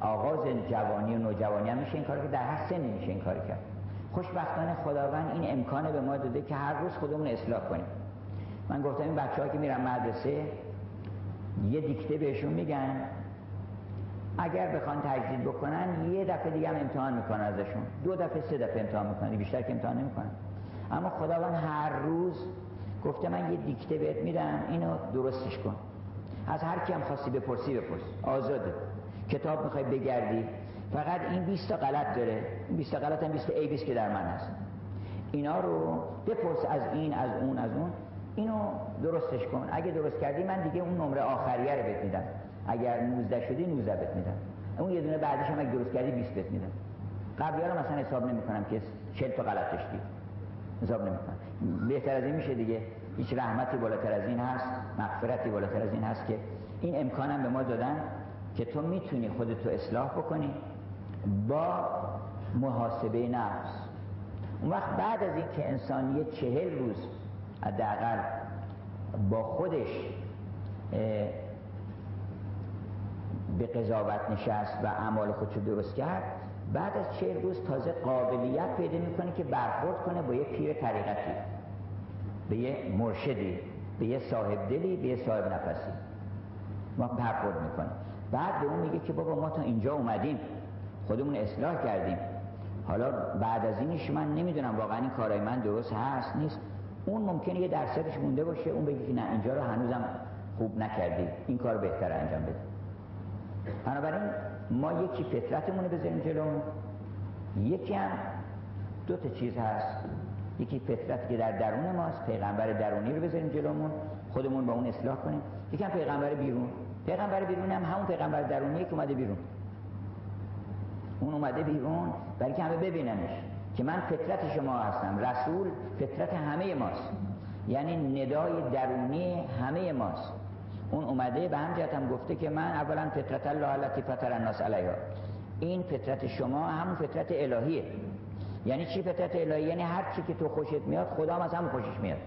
آغاز جوانی و نوجوانی هم میشه این کار که در هر سنی میشه این کار کرد. خوشبختانه خداوند این امکان به ما داده که هر روز خودمون اصلاح کنیم. من گفتم این بچه که میرن مدرسه یه دیکته بهشون میگن. اگر بخوان تجدید بکنن یه دفعه دیگه هم امتحان می‌کنن ازشون. دو دفعه سه دفعه امتحان می‌کنن. بیشتر که امتحان نمی‌کنن. اما خداوند هر روز گفته من یه دیکته بهت میدم اینو درستش کن. از هر کی هم خواستی بپرسی بپرس. آزاده. کتاب می‌خوای بگردی. فقط این 20 تا غلط داره. این 20 تا غلط هم 20 تا عیبی که در من هست. اینا رو بپرس از این از اون از اون. اینو درستش کن. اگه درست کردی من دیگه اون نمره آخریه رو بهت میدم. اگر 19 شدی 19 بهت میدم. اون یه دونه بعدش هم اگه درست کردی 20 بهت میدم. قبلی رو مثلا حساب نمی‌کنم که 40 تا غلط داشتی. حساب نمی‌کنم. بهتر از این میشه دیگه. هیچ رحمتی بالاتر از این هست. مغفرتی بالاتر از این هست که این امکانم به ما دادن که تو می‌تونی خودتو اصلاح بکنی. با محاسبه نفس. اون وقت بعد از اینکه انسان یه چهل روز حداقل با خودش به قضاوت نشست و اعمال خودش رو درست کرد بعد از چهل روز تازه قابلیت پیدا می‌کنه که برخورد کنه با یه پیر طریقتی به یه مرشدی به یه صاحب دلی به یه صاحب نفسی. ما برخورد می‌کنه. بعد به اون میگه که بابا ما تا اینجا اومدیم. خودمون اصلاح کردیم. حالا بعد از اینش من نمی‌دونم واقعا این کارای من درست هست نیست. اون ممکنه یه درصدش مونده باشه اون بگه که نه اینجا رو هنوزم خوب نکردی. این کار بهتر انجام بده. بنابراین ما یکی فطرتمون رو بذاریم جلو. یکی هم دو تا چیز هست. یکی فطرت که در درون ماست پیغمبر درونی رو بذاریم جلومون. خودمون با اون اصلاح کنیم. یکی هم پیغمبر بیرون. پیغمبر بیرون هم همون پیغمبر درونیه که اومده بیرون. اون اومده بیرون برای که همه ببیننش که من فطرت شما هستم. رسول فطرت همه ماست. یعنی ندای درونی همه ماست. اون اومده به هم هم گفته که من اولا فطرت الله التي فطر الناس علیها. این فطرت شما همون فطرت الهیه. یعنی چی فطرت الهی؟ یعنی هر چی که تو خوشت میاد خدا هم از همون خوشش میاد.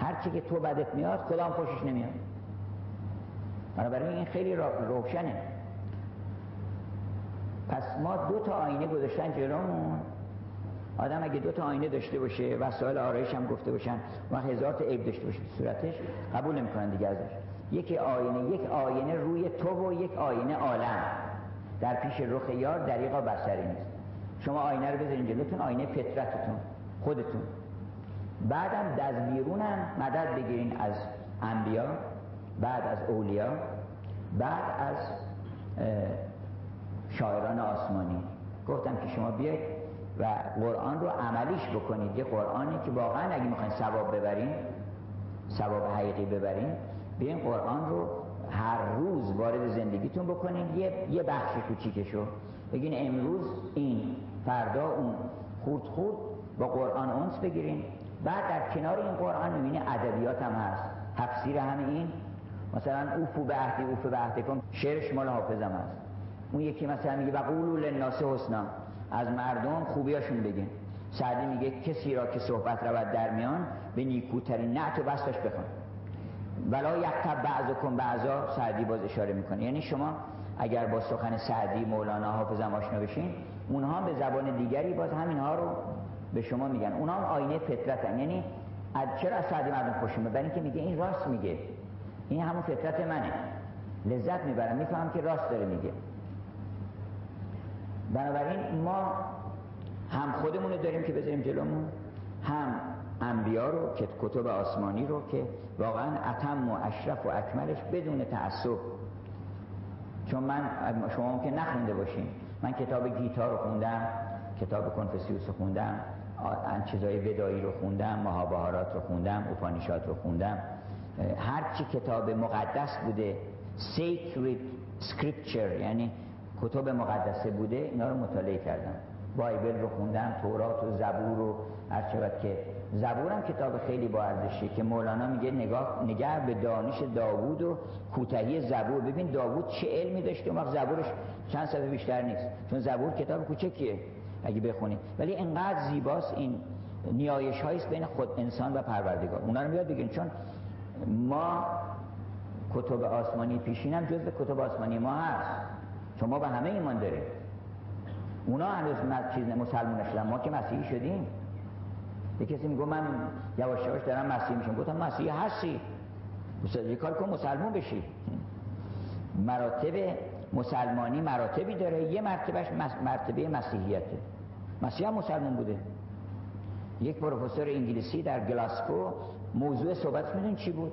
هر چی که تو بدت میاد خدا هم خوشش نمیاد. بنابراین این خیلی روشنه. پس ما دو تا آینه گذاشتن جلومون. آدم اگه دو تا آینه داشته باشه وسایل آرایش هم گفته باشن و هزار تا عیب داشته باشه صورتش قبول نمی‌کنن دیگه ازش. یک آینه یک آینه روی تو و یک آینه عالم. در پیش رخ یار دریقا بسری نیست. شما آینه رو بذارین جلوتون آینه فطرتتون خودتون. بعدم از بیرونم مدد بگیرین از انبیا بعد از اولیا بعد از شاعران آسمانی. گفتم که شما بیاید و قرآن رو عملیش بکنید. یه قرآنی که واقعا اگه می‌خواین ثواب ببرین ثواب حقیقی ببرین بیاین قرآن رو هر روز وارد زندگیتون بکنین. یه, یه بخش کوچیکشو. بگین امروز این فردا اون. خورد خورد با قرآن اونس بگیرین. بعد در کنار این قرآن می‌بینی ادبیات هم هست. تفسیر همه این. مثلا اوفو به عهدی اوفو به عهدی کن. شعرش مال حافظم هست. اون یکی مثلا میگه و قولو للناس حسنا. از مردم خوبیاشون بگین. سعدی میگه کسی را که صحبت رود در میان به نیکوترین نعت و بستش بخوان. ولا یکتب بعض کن بعضا سعدی باز اشاره می‌کنه. یعنی شما اگر با سخن سعدی مولانا حافظم آشنا بشین اونها به زبان دیگری باز همینها رو به شما میگن. اونها هم آینه فطرتن. یعنی از چرا از سعدی مردم خوشون برای اینکه میگه این راست میگه. این همون فطرت منه. لذت می‌برم. میفهم که راست داره میگه. بنابراین ما هم خودمون رو داریم که بذاریم جلومون هم انبیا رو که کتب آسمانی رو که واقعا اتم و اشرف و اکملش بدون تعصب. چون من شما ممکن نخونده باشین. من کتاب گیتا رو خوندم کتاب کنفسیوس رو خوندم چیزای ودایی رو خوندم مهابهارات رو خوندم اوپانیشات رو خوندم. هر چی کتاب مقدس بوده sacred scripture یعنی کتب مقدسه بوده اینا رو مطالعه کردم. بایبل رو خوندم تورات و زبور رو هر که زبورم کتاب خیلی با ارزشی که مولانا میگه نگاه نگه به دانش داوود و کوتاهی زبور. ببین داوود چه علمی داشته اون زبورش چند صفحه بیشتر نیست. چون زبور کتاب کوچکیه اگه بخونی. ولی انقدر زیباست این نیایش هاییست بین خود انسان و پروردگار. اونا رو میاد بگین چون ما کتب آسمانی پیشینم جزء کتب آسمانی ما هست. چون ما به همه ایمان داریم اونا هنوز چیز مسلمان نشدن ما که مسیحی شدیم. یه کسی میگه من یواش یواش دارم مسیحی میشم. گفتم مسیحی هستی. یه کار کن مسلمان بشی. مراتب مسلمانی مراتبی داره. یه مرتبهش مرتبه مسیحیته. مسیح مسلمان بوده. یک پروفسور انگلیسی در گلاسکو موضوع صحبت میدون چی بود؟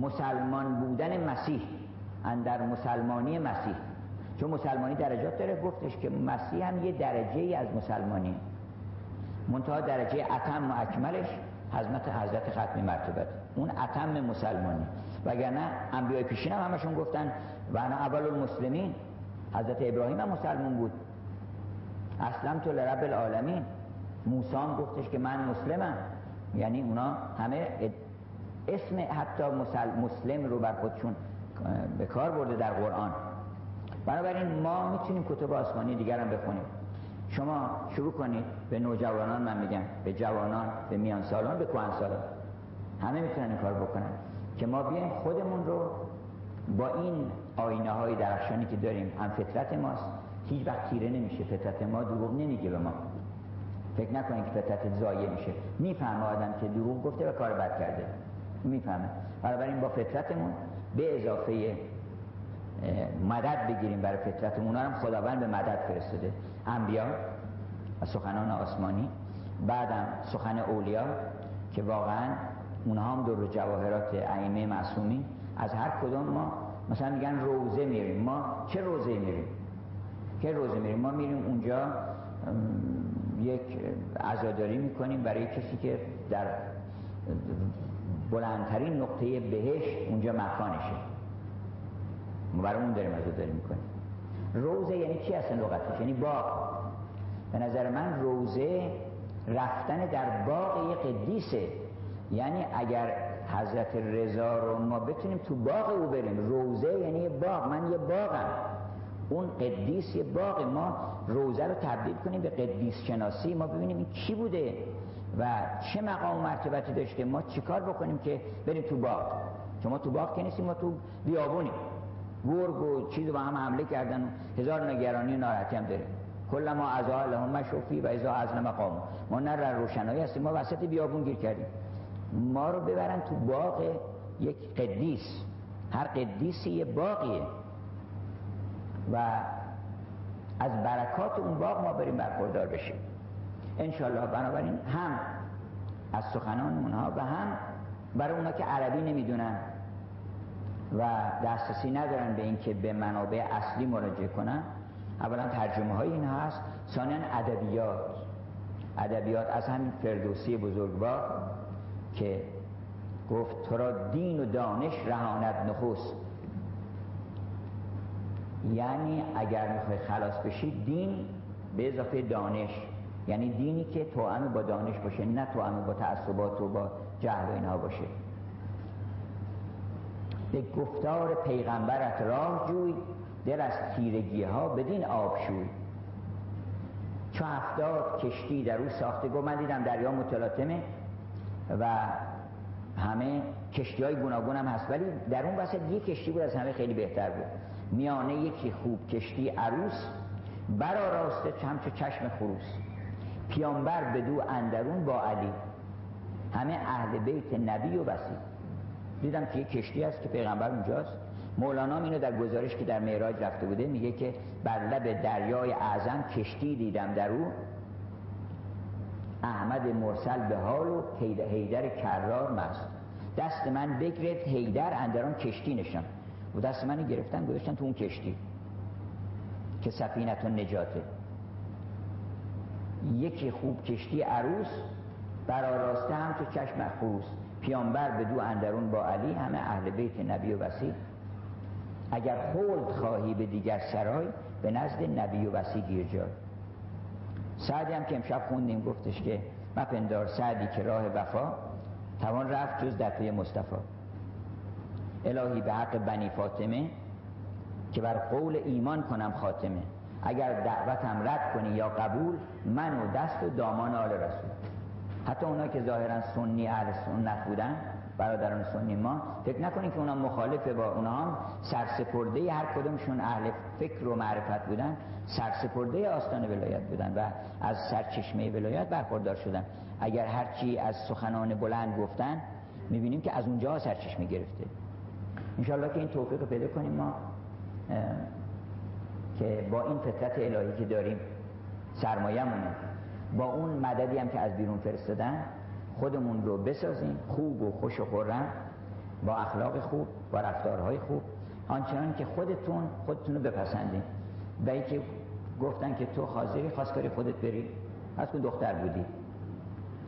مسلمان بودن مسیح. در مسلمانی مسیح. چون مسلمانی درجات داره گفتش که مسیح هم یه درجه ای از مسلمانی. منتها درجه اتم و اکملش حضرت حضرت ختمی مرتبت اون اتم مسلمانی. وگرنه انبیای پیشین هم همشون گفتن و انا اول المسلمین حضرت ابراهیم هم مسلمون بود. اسلم تو لرب العالمین. موسی هم گفتش که من مسلمم. یعنی اونا همه اسم حتی مسلم رو بر خودشون به کار برده در قرآن. بنابراین ما می‌تونیم کتب آسمانی دیگر هم بخونیم. شما شروع کنید به نوجوانان من میگم به جوانان به میان سالان به کهن سالان همه می‌تونن این کار بکنن. که ما بیایم خودمون رو با این آینه های درخشانی که داریم هم فطرت ماست. هیچ وقت تیره نمیشه. فطرت ما دروغ نمیگه به ما. فکر نکنید که فطرت زایه میشه. می‌فهمه آدم که دروغ گفته و کار بد کرده. می‌فهمه. بنابراین با فطرتمون به اضافه مدد بگیریم برای فطرتمون اونا هم خداوند به مدد فرستاده. انبیا و سخنان آسمانی. بعدم سخن اولیا که واقعا اونها هم دور جواهرات ائمه معصومی از هر کدوم ما مثلا میگن روزه میریم. ما چه روزه میریم؟ که روزه میریم؟ ما میریم اونجا یک عزاداری می‌کنیم برای کسی که در بلندترین نقطه بهش اونجا مکانشه. برای اون داریم عزاداری می‌کنیم. روزه یعنی چی اصلا لغتش؟ یعنی باغ. به نظر من روزه رفتن در باغ یه قدیسه. یعنی اگر حضرت رضا رو ما بتونیم تو باغ او بریم روزه یعنی یه باغ. من یه باغم. اون قدیس یه باغ. ما روزه رو تبدیل کنیم به قدیس شناسی. ما ببینیم این کی بوده. و چه مقام و مرتبتی داشته ما چیکار بکنیم که بریم تو باغ؟ چون ما تو باغ که نیستیم ما تو بیابونیم. گرگ و چیز با هم حمله کردن و هزار نگرانی و ناراحتی هم داریم. کل ما از لهم مشوفی و ازا از مقام. ما نه در روشنایی هستیم ما وسط بیابون گیر کردیم. ما رو ببرن تو باغ یک قدیس. هر قدیسی یه باقیه و از برکات اون باغ ما بریم برخوردار بشیم. انشالله بنابراین هم از سخنان اونها و هم برای اونا که عربی نمی‌دونن و دسترسی ندارن به اینکه به منابع اصلی مراجعه کنن. اولا ترجمه های این هست. ثانیا ادبیات. ادبیات از همین فردوسی بزرگوار که گفت تو را دین و دانش رهاند نخست. یعنی اگر می‌خوای خلاص بشی دین به اضافه دانش. یعنی دینی که توأم با دانش باشه نه توأم با تعصبات و با جهل و اینها باشه. به گفتار پیغمبرت راه جوی دل از تیرگی ها بدین آب شوی. چو هفتاد کشتی در او ساخته گو من دیدم دریا متلاطمه و همه کشتی های گوناگون هم هست. ولی در اون وسط یک کشتی بود از همه خیلی بهتر بود. میانه یکی خوب کشتی عروس برا راسته همچو چشم خروس. پیامبر به دو اندرون با علی. همه اهل بیت نبی و وسیع. دیدم که یک کشتی هست که پیغمبر اونجاست. مولانا اینو در گزارش که در معراج رفته بوده میگه که بر لب دریای اعظم کشتی دیدم در او. احمد مرسل به حال و حیدر کرار مست. دست من بگرفت حیدر اندران کشتی نشان. و دست من گرفتن گذاشتن تو اون کشتی. که سفینت و نجاته. یکی خوب کشتی عروس براراسته هم تو چشم خروس پیامبر به دو اندرون با علی همه اهل بیت نبی و وسیع. اگر خلد خواهی به دیگر سرای به نزد نبی و وسیع گیر جای. سعدی هم که امشب خوندیم گفتش که مپندار سعدی که راه وفا توان رفت جز در پی مصطفی. الهی به حق بنی فاطمه که بر قول ایمان کنم خاتمه. اگر دعوتم رد کنی یا قبول من و دست و دامان آل رسول. حتی اونا که ظاهرا سنی اهل سنت بودن برادران سنی ما فکر نکنید که اونا مخالفه با اونا هم سرسپرده هر کدومشون اهل فکر و معرفت بودن سرسپرده آستان ولایت بودن و از سرچشمه ولایت برخوردار شدن. اگر هرچی از سخنان بلند گفتن می‌بینیم که از اونجا سرچشمه گرفته. انشالله که این توفیق پیدا کنیم ما که با این فطرت الهی که داریم سرمایه‌مونه. با اون مددی هم که از بیرون فرستادن خودمون رو بسازیم خوب و خوش و خورم با اخلاق خوب با رفتارهای خوب. آنچنان که خودتون خودتون رو بپسندین. و که گفتن که تو حاضری خواستگاری خودت بری. از که دختر بودی.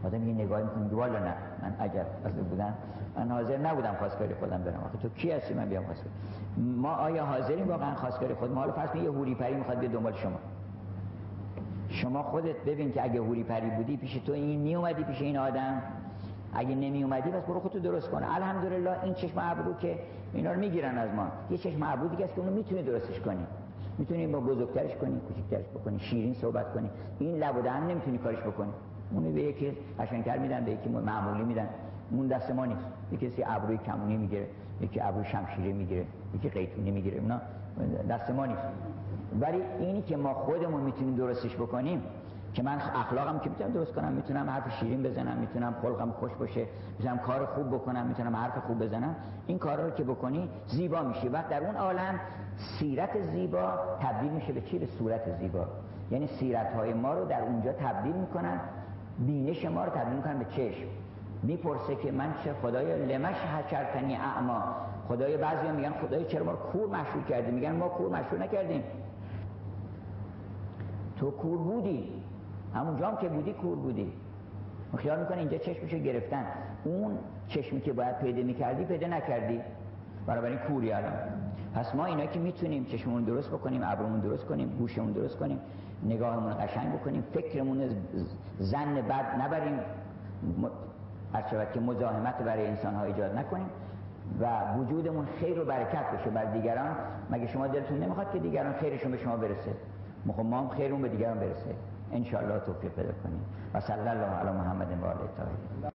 آدم یه نگاهی می‌کنه والا نه. من اگر اصلا بودم من حاضر نبودم خواستگاری خودم برم. آخه تو کی هستی؟ من بیام خواستگاری. ما آیا حاضریم واقعا خواستگاری خود؟ ما حالا فرض یه هوری پری می‌خواد بیاد دنبال شما. شما خودت ببین که اگه هوری پری بودی پیش تو این می اومدی پیش این آدم. اگه نمی اومدی بس برو خودتو درست کن. الحمدلله این چشم ابرو که اینا رو می‌گیرن از ما. یه چشم ابرو دیگه است که اونو می‌تونی درستش کنی. می‌تونی با بزرگترش کنی کوچیکترش بکنی شیرین صحبت کنی. این لب و دهن نمی‌تونی کارش بکنی. اونو به یکی قشنگتر میدن به یکی معمولی میدن. اون دست ما نیست. یکی کسی ابروی کمونی می‌گیره یکی ابروی شمشیری می‌گیره یکی قیتونی می‌گیره. اونا دست ما نیست. ولی اینی که ما خودمون می‌تونیم درستش بکنیم که من اخلاقم که می‌تونم درست کنم می‌تونم حرف شیرین بزنم می‌تونم خلقم خوش باشه می‌تونم کار خوب بکنم می‌تونم حرف خوب بزنم این کارا رو که بکنی زیبا میشه وقت در اون عالم سیرت زیبا تبدیل میشه به چی؟ به صورت زیبا. یعنی سیرت های ما رو در اونجا تبدیل می‌کنن بینش ما رو تبدیل می‌کنن به چشم. می‌پرسه که من چه خدای لمش حشرتنی اعما. خدای بعضی میگن خدای چرا ما کور مشهور کردیم میگن ما کور مشهور نکردیم. تو کور بودی. همونجا هم که بودی کور بودی. خیال می‌کنه اینجا چشمشو گرفتن. اون چشمی که باید پیدا می‌کردی پیدا نکردی. برابر این کوری الان. پس ما اینا که می‌تونیم چشممون درست بکنیم ابرومون درست کنیم گوشمون درست کنیم. نگاهمون قشنگ بکنیم. فکرمون زن بد نبریم. هر که مزاحمت برای انسان ها ایجاد نکنیم و وجودمون خیر و برکت بشه. بر دیگران مگه شما دلتون نمی‌خواد که دیگران خیرشون به شما برسه؟ خب ما هم خیرون به دیگران برسه. ان توفیق پیدا کنیم. و صلی الله علی محمد و آله